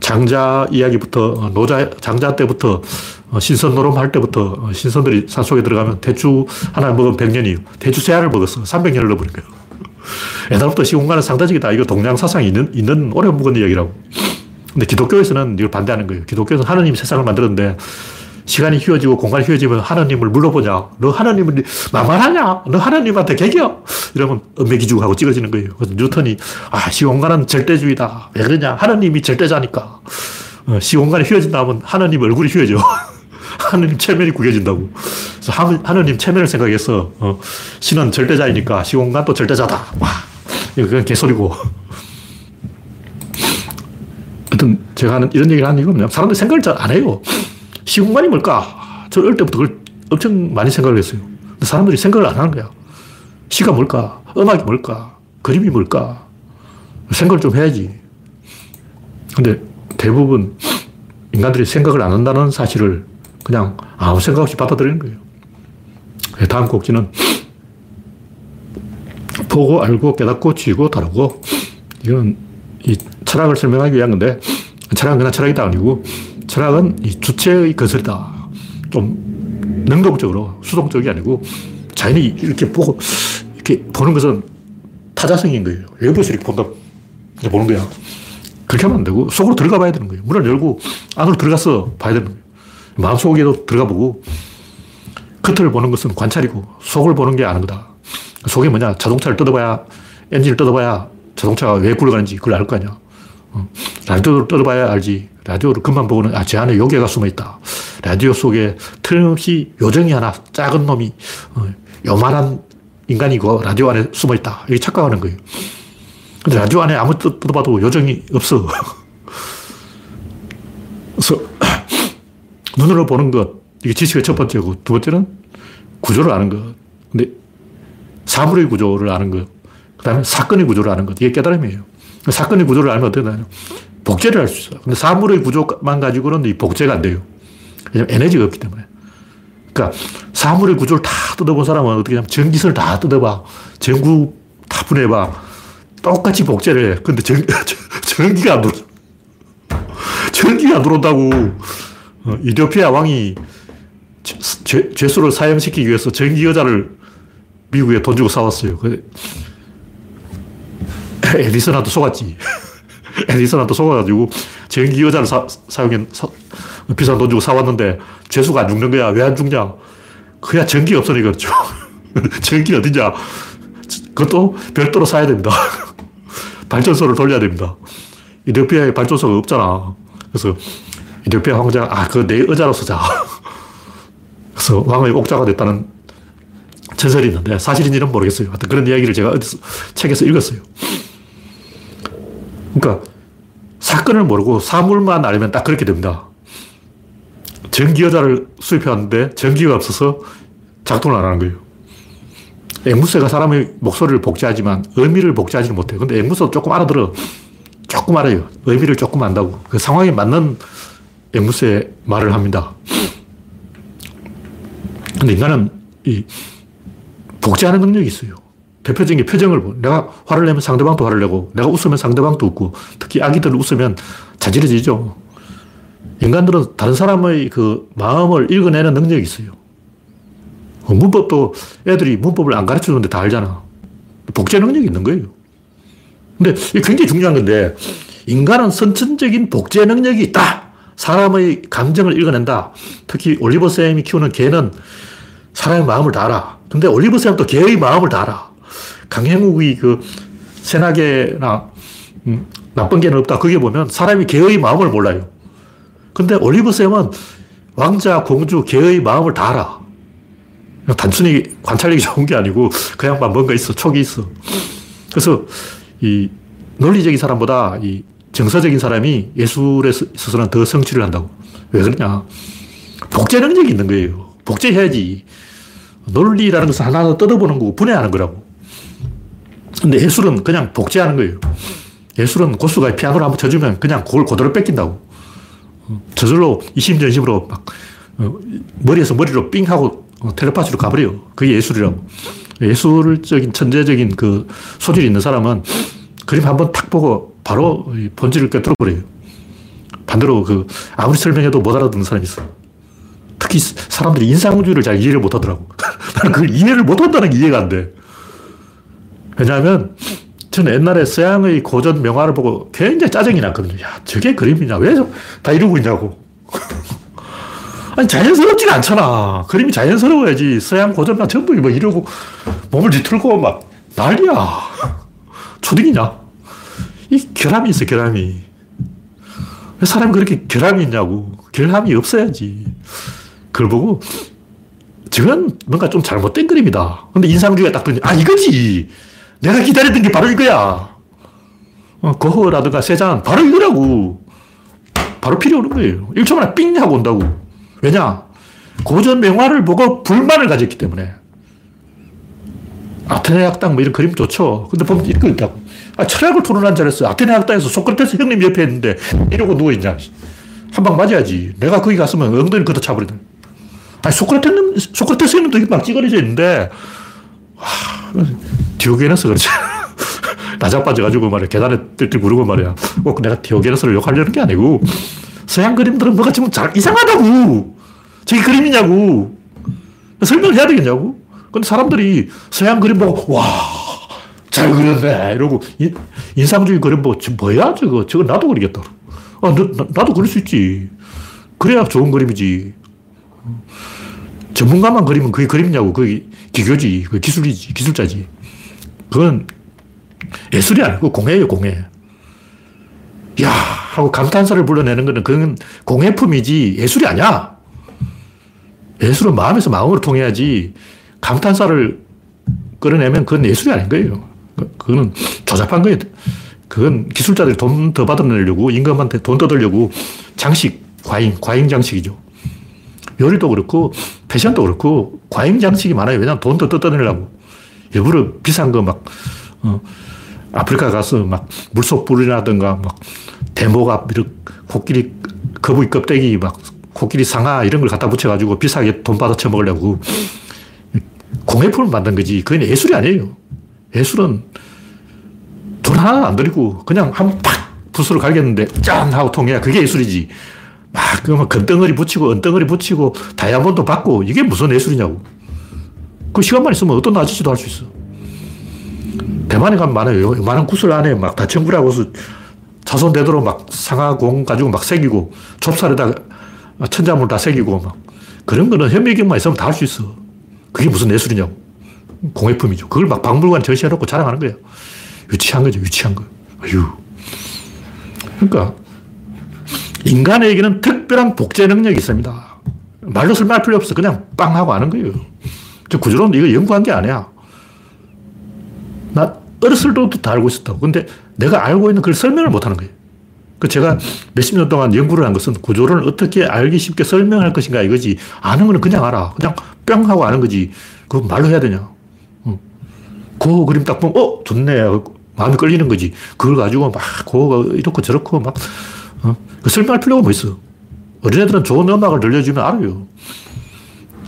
장자 이야기부터 어, 노자 장자 때부터 어, 신선 노름 할 때부터 어, 신선들이 산속에 들어가면 대추 하나 먹으면 100년이에요. 대추 세 알을 먹었어. 300년을 넣어버린 거예요. 옛날부터 시공간은 상대적이다. 이거 동양 사상이 있는, 있는 오래 묵은 이야기라고. 근데 기독교에서는 이걸 반대하는 거예요. 기독교에서는 하나님이 세상을 만들었는데 시간이 휘어지고 공간이 휘어지면 하나님을 물어보냐. 너 하나님을 만만하냐? 너 하나님한테 개겨? 이러면 음매기죽하고 찍어지는 거예요. 그래서 뉴턴이 아, 시공간은 절대주의다. 왜 그러냐? 하나님이 절대자니까. 어, 시공간이 휘어진다 하면 하나님 얼굴이 휘어져. [LAUGHS] [LAUGHS] 하느님 체면이 구겨진다고. 그래서 하 느님 체면을 생각해서, 어, 신은 절대자이니까 시공간도 절대자다. 와, 그건 개소리고. 하여튼 제가 하는 이런 얘기를 하는 이유가 뭐냐 사람들이 생각을 잘 안 해요. 시공간이 뭘까? 저 어릴 때부터 그걸 엄청 많이 생각을 했어요. 근데 사람들이 생각을 안 하는 거야. 시가 뭘까? 음악이 뭘까? 그림이 뭘까? 생각을 좀 해야지. 근데 대부분 인간들이 생각을 안 한다는 사실을 그냥 아무 생각 없이 받아들이는 거예요. 다음 꼭지는 보고 알고 깨닫고 지고 다르고 이건 이 철학을 설명하기 위한 건데 철학은 그냥 철학이다 아니고 철학은 이 주체의 거슬이다. 좀 능동적으로 수동적이 아니고 자연이 이렇게 보고 이렇게 보는 것은 타자성인 거예요. 외부에서 이렇게 본다. 보는 거야. 그렇게 하면 안 되고 속으로 들어가 봐야 되는 거예요. 문을 열고 안으로 들어가서 봐야 되는 거예요. 마음속에도 들어가 보고 겉을 보는 것은 관찰이고 속을 보는 게 아는 거다. 속이 뭐냐? 자동차를 뜯어봐야 엔진을 뜯어봐야 자동차가 왜 굴러가는지 그걸 알 거 아니야. 어. 라디오를 뜯어봐야 알지. 라디오를 그만 보고는 아, 제 안에 요괴가 숨어 있다. 라디오 속에 틀림없이 요정이 하나 작은 놈이 어, 요만한 인간이고 라디오 안에 숨어 있다. 이게 착각하는 거예요. 근데 라디오 안에 아무 뜯어봐도 요정이 없어. [LAUGHS] 그래서 눈으로 보는 것, 이게 지식의 첫 번째고, 두 번째는 구조를 아는 것. 근데 사물의 구조를 아는 것. 그 다음에 사건의 구조를 아는 것. 이게 깨달음이에요. 사건의 구조를 알면 어떻게 되냐. 복제를 할 수 있어요. 근데 사물의 구조만 가지고는 이 복제가 안 돼요. 왜냐면 에너지가 없기 때문에. 그러니까 사물의 구조를 다 뜯어본 사람은 어떻게 하냐면 전기선을 다 뜯어봐. 전구 다 분해봐. 똑같이 복제를 해. 근데 전, [LAUGHS] 전기가 안 들어. 전기가 안 들어온다고. 어, 이디오피아 왕이 죄, 죄수를 사형시키기 위해서 전기 여자를 미국에 돈 주고 사왔어요. 그 [LAUGHS] 에디슨한테 속았지. [LAUGHS] 에디슨한테 속아가지고 전기 여자를 사, 사용해, 사, 비싼 돈 주고 사왔는데 죄수가 안 죽는 거야. 왜 안 죽냐? 그야 전기가 없으니까 그렇죠. [LAUGHS] 전기가 어디냐? 그것도 별도로 사야 됩니다. 발전소를 돌려야 됩니다. 이디오피아에 발전소가 없잖아. 그래서 이디오피아 황제가, 아, 그 내 의자로 쓰자. [LAUGHS] 그래서 왕의 옥자가 됐다는 전설이 있는데 사실인지는 모르겠어요. 하여튼 그런 이야기를 제가 어디서 책에서 읽었어요. 그러니까 사건을 모르고 사물만 알면 딱 그렇게 됩니다. 전기여자를 수입해왔는데 전기가 없어서 작동을 안 하는 거예요. 앵무새가 사람의 목소리를 복제하지만 의미를 복제하지는 못해요. 근데 앵무새도 조금 알아들어. 조금 알아요. 의미를 조금 안다고. 그 상황에 맞는 앵무새 말을 합니다. 근데 인간은 이 복제하는 능력이 있어요. 대표적인 게 표정을 보. 내가 화를 내면 상대방도 화를 내고, 내가 웃으면 상대방도 웃고, 특히 아기들 웃으면 자지러지죠. 인간들은 다른 사람의 그 마음을 읽어내는 능력이 있어요. 그 문법도 애들이 문법을 안 가르쳐 주는데 다 알잖아. 복제 능력이 있는 거예요. 근데 굉장히 중요한 건데, 인간은 선천적인 복제 능력이 있다. 사람의 감정을 읽어낸다. 특히 올리버 쌤이 키우는 개는 사람의 마음을 다 알아. 근데 올리버 또 개의 마음을 다 알아. 강행욱이 그 세나개나 음, 나쁜 개는 없다. 그게 보면 사람이 개의 마음을 몰라요. 근데 올리버 쌤은 왕자, 공주, 개의 마음을 다 알아. 단순히 관찰력이 [LAUGHS] 좋은 게 아니고 그 양반 뭔가 있어. 촉이 있어. 그래서 이 논리적인 사람보다 이 정서적인 사람이 예술에 있어서는 더 성취를 한다고. 왜 그러냐. 복제 능력이 있는 거예요. 복제해야지. 논리라는 것은 하나 뜯어보는 거고 분해하는 거라고. 근데 예술은 그냥 복제하는 거예요. 예술은 고수가 피아노를 한번 쳐주면 그냥 그걸 그대로 뺏긴다고. 저절로 이심전심으로 막 어, 머리에서 머리로 삥 하고 텔레파시로 가버려요. 그게 예술이라고. 예술적인 천재적인 그 소질이 있는 사람은 그림 한번 탁 보고 바로 본질을 꿰뚫어버려요. 반대로 그 아무리 설명해도 못 알아듣는 사람이 있어. 특히 사람들이 인상주의를 잘 이해를 못 하더라고. [LAUGHS] 나는 그걸 이해를 못 한다는 게 이해가 안 돼. 왜냐하면 저는 옛날에 서양의 고전 명화를 보고 굉장히 짜증이 났거든요. 야, 저게 그림이냐? 왜 다 이러고 있냐고. [LAUGHS] 아니, 자연스럽지가 않잖아. 그림이 자연스러워야지. 서양 고전만 전부 뭐 이러고 몸을 뒤틀고 막 난리야. [LAUGHS] 초딩이냐? 이 결함이 있어, 결함이. 왜 사람이 그렇게 결함이 있냐고. 결함이 없어야지. 그걸 보고, 저건 뭔가 좀 잘못된 그림이다. 근데 인상주의가 딱 보니, 아, 이거지. 내가 기다렸던 게 바로 이거야. 어, 거허라든가 세잔, 바로 이거라고. 바로 필요 오는 거예요. 1초 만에 삥 하고 온다고. 왜냐? 고전 명화를 보고 불만을 가졌기 때문에. 아테네 학당 뭐 이런 그림 좋죠. 근데 보면 이거 있다고. 아, 철학을 토론한 자리에서 아테네 학당에서 소크라테스 형님 옆에 있는데 이러고 누워있냐. 한 방 맞아야지. 내가 거기 갔으면 엉덩이를 걷어 차버리든. 아니, 소크라테스, 소크라테스 형님도 막 찌그러져 있는데, 와, 디오게네스 그렇지. [LAUGHS] 나자빠져가지고 말이야. 계단에 뜰뜰 구르고 말이야. 꼭 내가 디오게네스를 욕하려는 게 아니고, 서양 그림들은 뭐가 좀 잘, 이상하다고! 저게 그림이냐고! 설명을 해야 되겠냐고? 근데 사람들이 서양 그림 보고, 와, 잘 그렸네. 이러고, 인상주의 그림 보고, 저 뭐야, 저거. 저거 나도 그리겠다. 아, 너, 나, 도 그릴 수 있지. 그래야 좋은 그림이지. 전문가만 그리면 그게 그림이냐고. 그게 기교지. 그게 기술이지. 기술자지. 그건 예술이 아니고 공예예요, 공예. 야 하고 감탄사를 불러내는 거는 그건 공예품이지 예술이 아니야. 예술은 마음에서 마음으로 통해야지 감탄사를 끌어내면 그건 예술이 아닌 거예요. 그거는 조잡한 거예요. 그건 기술자들이 돈 더 받아내려고 임금한테 돈 뜯으려고 장식, 과잉, 과잉 장식이죠. 요리도 그렇고 패션도 그렇고 과잉 장식이 많아요. 왜냐하면 돈더 뜯어내려고. 일부러 비싼 거 막, 어, 아프리카 가서 막 물속 불이라든가 막 대모가 코끼리 거북이 껍데기 막 코끼리 상아 이런 걸 갖다 붙여가지고 비싸게 돈 받아 처먹으려고 공예품을 만든 거지. 그건 예술이 아니에요. 예술은 돈 하나 안 들이고 그냥 한팍 붓으로 갈겼는데 짠 하고 통해야 그게 예술이지. 막 그러면 금덩어리 붙이고 은덩어리 붙이고 다이아몬드 받고 이게 무슨 예술이냐고. 그 시간만 있으면 어떤 아저씨도 할 수 있어. 대만에 가면 많아요. 많은 구슬 안에 막 다 청구라고 해서 자손 되도록 막 상하공 가지고 막 새기고 좁쌀에다 천자물 다 새기고 막 그런 거는 현미경만 있으면 다 할 수 있어. 그게 무슨 예술이냐고. 공예품이죠. 그걸 막 박물관 전시해놓고 자랑하는 거예요. 유치한 거죠. 유치한 거. 아유. 그러니까 인간에게는 특별한 복제 능력이 있습니다. 말로 설명할 필요 없어. 그냥 빵 하고 아는 거예요. 구조론 이거 연구한 게 아니야. 나 어렸을 때부터 다 알고 있었다고. 근데 내가 알고 있는 그걸 설명을 못 하는 거예요. 그 제가 몇십 년 동안 연구를 한 것은 구조론을 어떻게 알기 쉽게 설명할 것인가 이거지. 아는 거는 그냥 알아. 그냥 뿅 하고 아는 거지. 그거 말로 해야 되냐. 그 그림 딱 보면, 어, 좋네. 마음이 끌리는 거지. 그걸 가지고 막, 그거 이렇고 저렇고 막, 어? 그 설명할 필요가 뭐 있어. 어린애들은 좋은 음악을 들려주면 알아요.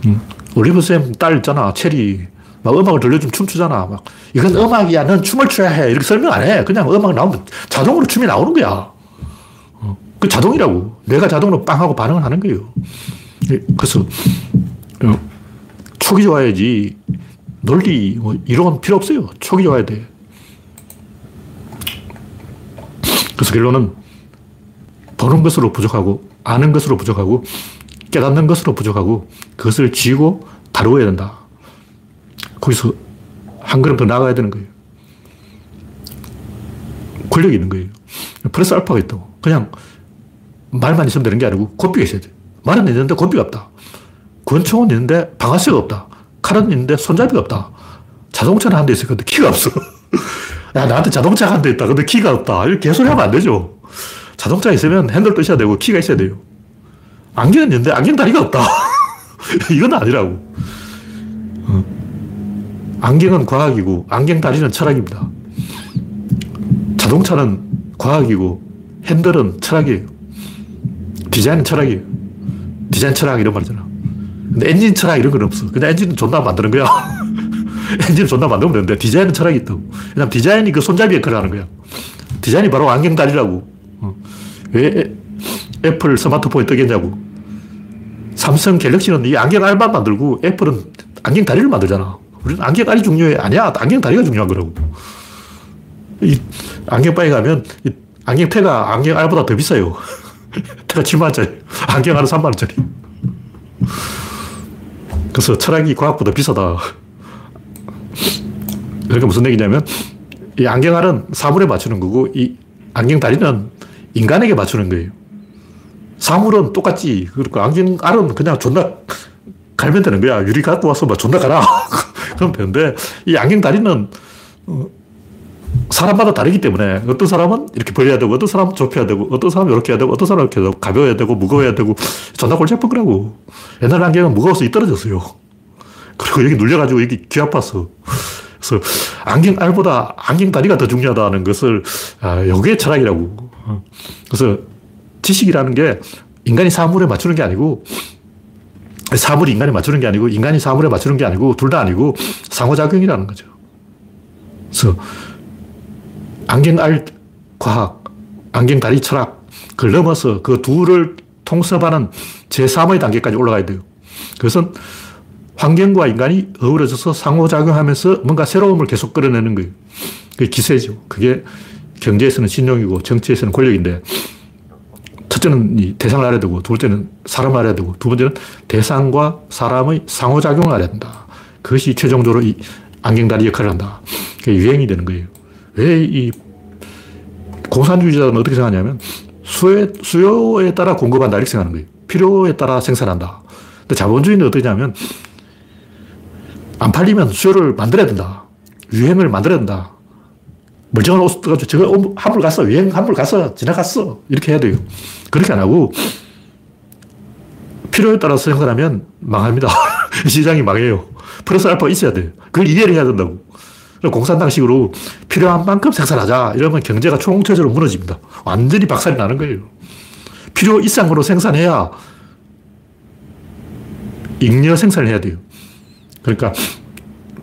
응. 올리브쌤 딸 있잖아. 체리. 막 음악을 들려주면 춤추잖아. 막, 이건 음악이야. 넌 춤을 춰야 해. 이렇게 설명 안 해. 그냥 음악 나오면 자동으로 춤이 나오는 거야. 어. 그 자동이라고. 내가 자동으로 빵 하고 반응을 하는 거예요. 예, 그래서, 어, 촉이 좋아야지. 논리, 뭐, 이론 필요 없어요. 촉이 좋아야 돼. 그래서 결론은 보는 것으로 부족하고, 아는 것으로 부족하고, 깨닫는 것으로 부족하고, 그것을 쥐고 다루어야 된다. 거기서 한 걸음 더 나가야 되는 거예요. 권력이 있는 거예요. 플러스 알파가 있다고. 그냥 말만 있으면 되는 게 아니고 고삐가 있어야 돼. 말은 있는데 고삐가 없다. 권총은 있는데 방아쇠가 없다. 칼은 있는데 손잡이가 없다. 자동차는 한 대 있어. 근데 키가 없어. [LAUGHS] 야, 나한테 자동차가 한 대 있다. 근데 키가 없다. 이렇게 개소리 하면 안 되죠. 자동차 있으면 핸들 떠셔야 되고 키가 있어야 돼요. 안경은 있는데 안경 다리가 없다. [LAUGHS] 이건 아니라고. 어. 안경은 과학이고 안경 다리는 철학입니다. 자동차는 과학이고 핸들은 철학이에요. 디자인은 철학이에요. 디자인 철학 이런 말이잖아. 엔진 철학 이런 건 없어. 그냥 엔진은 존나 만드는 거야. [LAUGHS] 엔진을 존나 만들면 되는데 디자인은 철학이 있다고. 왜냐면 디자인이 그 손잡이 역할을 하는 거야. 디자인이 바로 안경 다리라고. 어. 왜 애플 스마트폰이 뜨겠냐고. 삼성 갤럭시는 이 안경 알만 만들고 애플은 안경 다리를 만들잖아. 우리는 안경 다리 중요해. 아니야. 안경 다리가 중요한 거라고. 이 안경바에 가면 안경 태가 안경 알보다 더 비싸요. [LAUGHS] 태가 7만원짜리. 안경 하나 3만원짜리. 그래서 철학이 과학보다 비싸다. 그러니까 무슨 얘기냐면 이 안경알은 사물에 맞추는 거고 이 안경 다리는 인간에게 맞추는 거예요. 사물은 똑같지. 그러니까 안경알은 그냥 존나 갈면 되는 거야. 유리 갖고 와서 막 존나 가라. [LAUGHS] 그럼 되는데 이 안경 다리는 어, 사람마다 다르기 때문에 어떤 사람은 이렇게 벌려야 되고 어떤 사람은 좁혀야 되고 어떤 사람은 이렇게 해야 되고 어떤 사람은 이렇게 해야 되고 가벼워야 되고 무거워야 되고 존나 골치 아픈 거라고. 옛날 안경은 무거워서 이 떨어졌어요. 그리고 여기 눌려가지고 여기 귀 아팠어. 그래서 안경 알보다 안경 다리가 더 중요하다는 것을 아, 요게 철학이라고. 그래서 지식이라는 게 인간이 사물에 맞추는 게 아니고 사물이 인간에 맞추는 게 아니고 인간이 사물에 맞추는 게 아니고 둘 다 아니고 상호작용이라는 거죠. 그래서 안경 알 과학, 안경 다리 철학, 그걸 넘어서 그 둘을 통섭하는 제3의 단계까지 올라가야 돼요. 그것은 환경과 인간이 어우러져서 상호작용하면서 뭔가 새로움을 계속 끌어내는 거예요. 그게 기세죠. 그게 경제에서는 신용이고 정치에서는 권력인데 첫째는 이 대상을 알아야 되고 두 번째는 사람을 알아야 되고 두 번째는 대상과 사람의 상호작용을 알아야 된다. 그것이 최종적으로 이 안경다리 역할을 한다. 그게 유행이 되는 거예요. 왜 이 공산주의자는 어떻게 생각하냐면 수요에, 수요에 따라 공급한다 이렇게 생각하는 거예요. 필요에 따라 생산한다. 근데 자본주의는 어떻게 하냐면 안 팔리면 수요를 만들어야 된다. 유행을 만들어야 된다. 멀쩡한 옷 가지고 저거 한물 갔어. 유행 한물 갔어. 지나갔어. 이렇게 해야 돼요. 그렇게 안 하고 필요에 따라서 생산하면 망합니다. [LAUGHS] 시장이 망해요. 플러스 알파 있어야 돼요. 그걸 이해를 해야 된다고. 공산당식으로 필요한 만큼 생산하자. 이러면 경제가 총체적으로 무너집니다. 완전히 박살이 나는 거예요. 필요 이상으로 생산해야 잉여 생산을 해야 돼요. 그러니까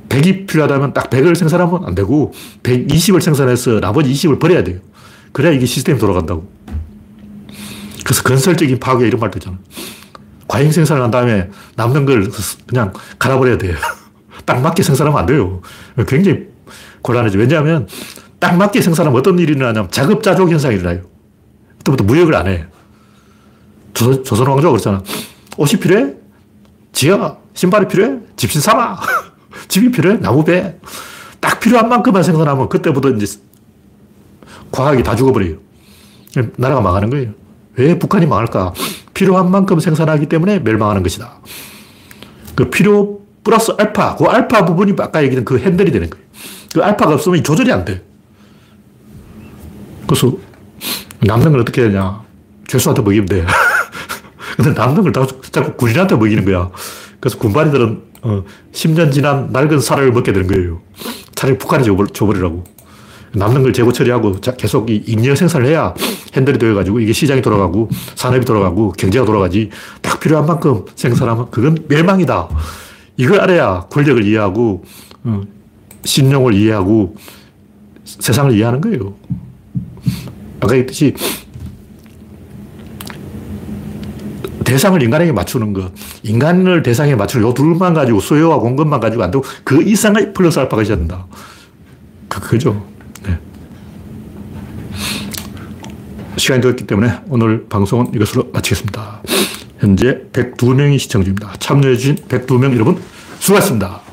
100이 필요하다면 딱 100을 생산하면 안 되고 120을 생산해서 나머지 20을 버려야 돼요. 그래야 이게 시스템이 돌아간다고. 그래서 건설적인 파괴 이런 말도 있잖아. 과잉 생산을 한 다음에 남는 걸 그냥 갈아버려야 돼요. [LAUGHS] 딱 맞게 생산하면 안 돼요. 굉장히 곤란하죠. 왜냐하면 딱 맞게 생산하면 어떤 일이 일어나냐면 자급자족 현상이 일어나요. 그때부터 무역을 안 해. 조, 조선 왕조가 그랬잖아. 옷이 필요해? 지어. 신발이 필요해? 집신 사마. [LAUGHS] 집이 필요해? 나무 배. 딱 필요한 만큼만 생산하면 그때부터 이제 과학이 다 죽어버려요. 나라가 망하는 거예요. 왜 북한이 망할까? 필요한 만큼 생산하기 때문에 멸망하는 것이다. 그 필요 플러스 알파, 그 알파 부분이 아까 얘기한 그 핸들이 되는 거예요. 그 알파가 없으면 조절이 안 돼. 그래서 남는 걸 어떻게 하냐. 죄수한테 먹이면 돼. [LAUGHS] 근데 남는 걸 자꾸 군인한테 먹이는 거야. 그래서 군발이들은 어, 10년 지난 낡은 쌀을 먹게 되는 거예요. 차라리 북한에 줘버리라고. 남는 걸 재고 처리하고 계속 잉여 생산을 해야 핸들이 되어가지고 이게 시장이 돌아가고 산업이 돌아가고 경제가 돌아가지 딱 필요한 만큼 생산하면 그건 멸망이다. 이걸 알아야 권력을 이해하고 어, 신용을 이해하고 세상을 이해하는 거예요. 아까 했듯이 대상을 인간에게 맞추는 것. 인간을 대상에 맞추는 요 둘만 가지고 수요와 공급만 가지고 안 되고 그 이상의 플러스 알파가 있어야 된다. 그, 그죠. 네. 시간이 되었기 때문에 오늘 방송은 이것으로 마치겠습니다. 현재 102명이 시청 중입니다. 참여해주신 102명 여러분 수고하셨습니다.